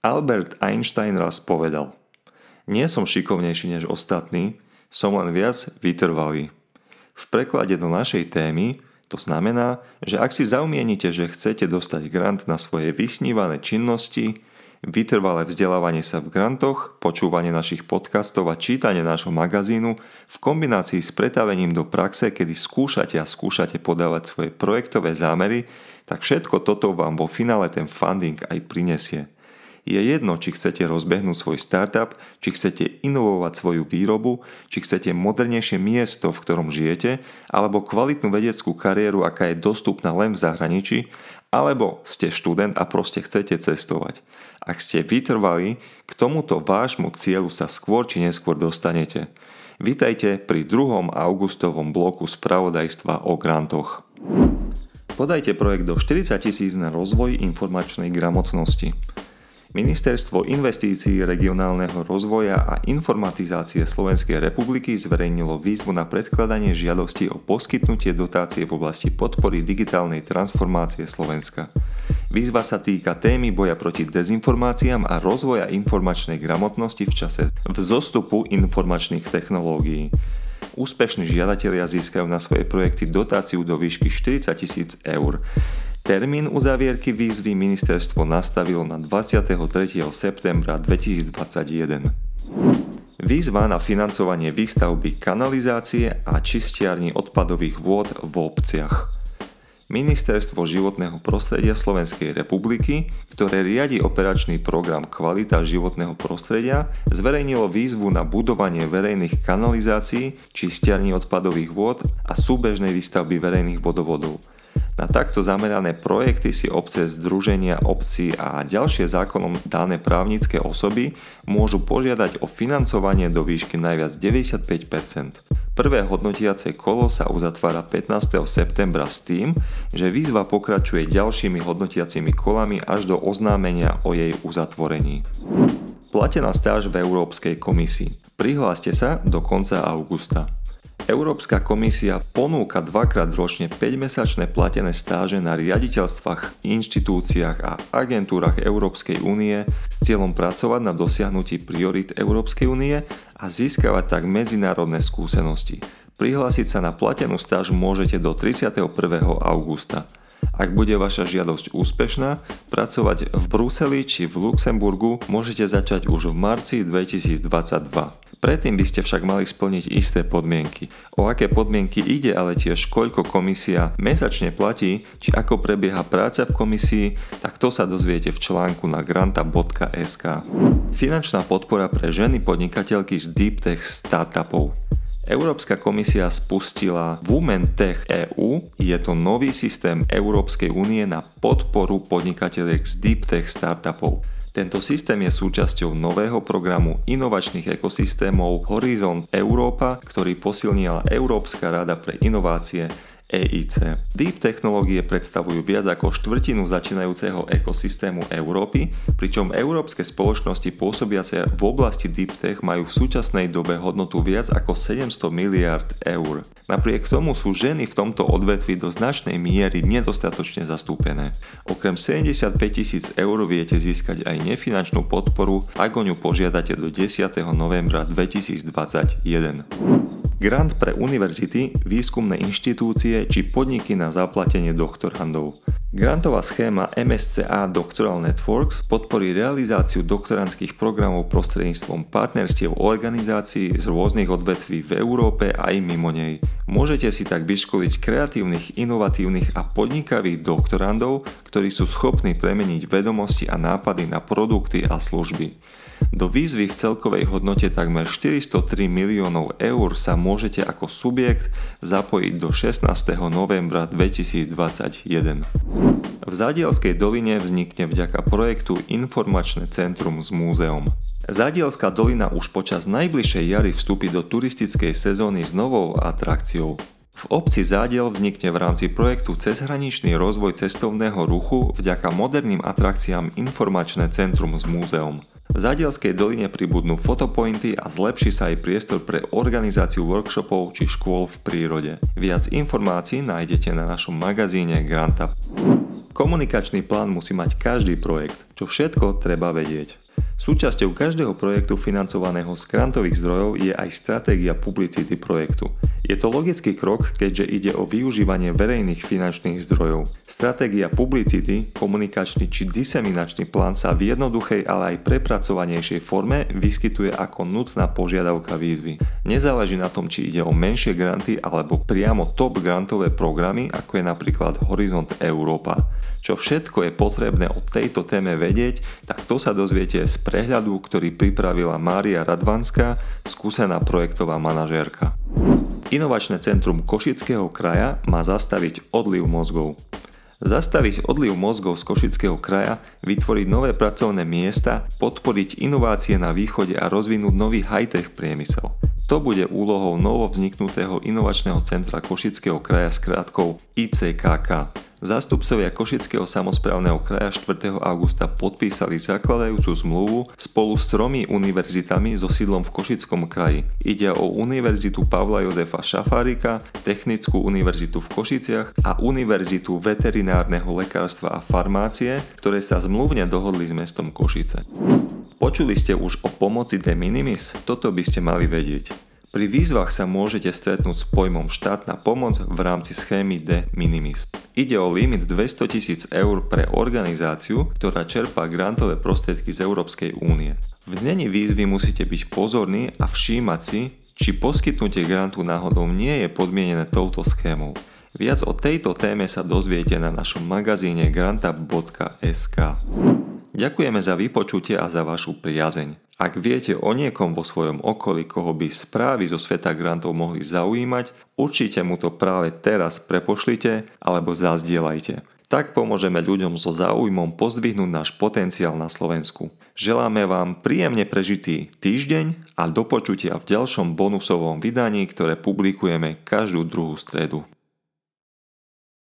Albert Einstein raz povedal Nie som šikovnejší než ostatní, som len viac vytrvalý. V preklade do našej témy to znamená, že ak si zaumienite, že chcete dostať grant na svoje vysnívané činnosti, vytrvalé vzdelávanie sa v grantoch, počúvanie našich podcastov a čítanie nášho magazínu v kombinácii s pretavením do praxe, kedy skúšate a skúšate podávať svoje projektové zámery, tak všetko toto vám vo finále ten funding aj prinesie. Je jedno, či chcete rozbehnúť svoj startup, či chcete inovovať svoju výrobu, či chcete modernejšie miesto, v ktorom žijete, alebo kvalitnú vedeckú kariéru, aká je dostupná len v zahraničí, alebo ste študent a proste chcete cestovať. Ak ste vytrvali, k tomuto vášmu cieľu sa skôr či neskôr dostanete. Vítajte pri 2. augustovom bloku spravodajstva o grantoch. Podajte projekt do 40 tisíc na rozvoj informačnej gramotnosti. Ministerstvo investícií regionálneho rozvoja a informatizácie Slovenskej republiky zverejnilo výzvu na predkladanie žiadosti o poskytnutie dotácie v oblasti podpory digitálnej transformácie Slovenska. Výzva sa týka témy boja proti dezinformáciám a rozvoja informačnej gramotnosti v čase vzostupu informačných technológií. Úspešní žiadatelia získajú na svoje projekty dotáciu do výšky 40 tisíc eur. Termín uzavierky výzvy ministerstvo nastavilo na 23. septembra 2021. Výzva na financovanie výstavby kanalizácie a čistiarní odpadových vôd v obciach. Ministerstvo životného prostredia Slovenskej republiky, ktoré riadi operačný program Kvalita životného prostredia, zverejnilo výzvu na budovanie verejných kanalizácií, čistiarní odpadových vôd a súbežnej výstavby verejných vodovodov. Na takto zamerané projekty si obce, združenia obcí a ďalšie zákonom dané právnické osoby môžu požiadať o financovanie do výšky najviac 95%. Prvé hodnotiace kolo sa uzatvára 15. septembra s tým, že výzva pokračuje ďalšími hodnotiacimi kolami až do oznámenia o jej uzatvorení. Platená stáž v Európskej komisii. Prihláste sa do konca augusta. Európska komisia ponúka dvakrát ročne 5-mesačné platené stáže na riaditeľstvách, inštitúciách a agentúrach Európskej únie s cieľom pracovať na dosiahnutí priorit Európskej únie a získavať tak medzinárodné skúsenosti. Prihlásiť sa na platenú stáž môžete do 31. augusta. Ak bude vaša žiadosť úspešná, pracovať v Bruseli či v Luxemburgu môžete začať už v marci 2022. Predtým by ste však mali splniť isté podmienky. O aké podmienky ide, ale tiež koľko komisia mesačne platí, či ako prebieha práca v komisii, tak to sa dozviete v článku na granta.sk. Finančná podpora pre ženy podnikateľky z Deep Tech startupov. Európska komisia spustila Women Tech EU. Je to nový systém Európskej únie na podporu podnikateľiek z Deep Tech startupov. Tento systém je súčasťou nového programu inovačných ekosystémov Horizon Európa, ktorý posilnila Európska rada pre inovácie EIC. Deep technológie predstavujú viac ako štvrtinu začínajúceho ekosystému Európy, pričom európske spoločnosti pôsobiace v oblasti Deep Tech majú v súčasnej dobe hodnotu viac ako 700 miliard eur. Napriek tomu sú ženy v tomto odvetvi do značnej miery nedostatočne zastúpené. Okrem 75 tisíc eur viete získať aj nefinančnú podporu, ak o ňu požiadate do 10. novembra 2021. Grant pre univerzity, výskumné inštitúcie či podniky na zaplatenie doktorandov. Grantová schéma MSCA Doctoral Networks podporí realizáciu doktorandských programov prostredníctvom partnerstiev organizácií z rôznych odvetví v Európe aj mimo nej. Môžete si tak vyškoliť kreatívnych, inovatívnych a podnikavých doktorandov, ktorí sú schopní premeniť vedomosti a nápady na produkty a služby. Do výzvy v celkovej hodnote takmer 403 miliónov eur sa môžete ako subjekt zapojiť do 16. novembra 2021. V Zádielskej doline vznikne vďaka projektu Informačné centrum s múzeom. Zádielská dolina už počas najbližšej jary vstúpi do turistickej sezóny s novou atrakciou. V obci Zádiel vznikne v rámci projektu Cezhraničný rozvoj cestovného ruchu vďaka moderným atrakciám Informačné centrum s múzeom. V Zadielskej doline pribudnú fotopointy a zlepší sa aj priestor pre organizáciu workshopov či škôl v prírode. Viac informácií nájdete na našom magazíne Granta. Komunikačný plán musí mať každý projekt, čo všetko treba vedieť. Súčasťou každého projektu financovaného z grantových zdrojov je aj stratégia publicity projektu. Je to logický krok, keďže ide o využívanie verejných finančných zdrojov. Stratégia publicity, komunikačný či diseminačný plán sa v jednoduchej, ale aj prepracovanejšej forme vyskytuje ako nutná požiadavka výzvy. Nezáleží na tom, či ide o menšie granty alebo priamo top grantové programy, ako je napríklad Horizont Európa. Čo všetko je potrebné o tejto téme vedieť, tak to sa dozviete z prehľadu, ktorý pripravila Mária Radvanská, skúsená projektová manažérka. Inovačné centrum Košického kraja má zastaviť odliv mozgov. Zastaviť odliv mozgov z Košického kraja, vytvoriť nové pracovné miesta, podporiť inovácie na východe a rozvinúť nový high-tech priemysel. To bude úlohou novo vzniknutého inovačného centra Košického kraja s krátkou ICKK. Zástupcovia Košického samozprávneho kraja 4. augusta podpísali zakladajúcu zmluvu spolu s tromi univerzitami so sídlom v Košickom kraji. Ide o Univerzitu Pavla Jozefa Šafárika, Technickú univerzitu v Košiciach a Univerzitu veterinárneho lekárstva a farmácie, ktoré sa zmluvne dohodli s mestom Košice. Počuli ste už o pomoci de minimis? Toto by ste mali vedieť. Pri výzvach sa môžete stretnúť s pojmom štátna pomoc v rámci schémy de minimis. Ide o limit 200 tisíc eur pre organizáciu, ktorá čerpá grantové prostriedky z Európskej únie. V dnení výzvy musíte byť pozorní a všímať si, či poskytnutie grantu náhodou nie je podmienené touto schémou. Viac o tejto téme sa dozviete na našom magazíne granta.sk. Ďakujeme za vypočutie a za vašu priazeň. Ak viete o niekom vo svojom okolí, koho by správy zo sveta grantov mohli zaujímať, určite mu to práve teraz prepošlite alebo zazdieľajte. Tak pomôžeme ľuďom so záujmom pozdvihnúť náš potenciál na Slovensku. Želáme vám príjemne prežitý týždeň a do počutia v ďalšom bonusovom vydaní, ktoré publikujeme každú druhú stredu.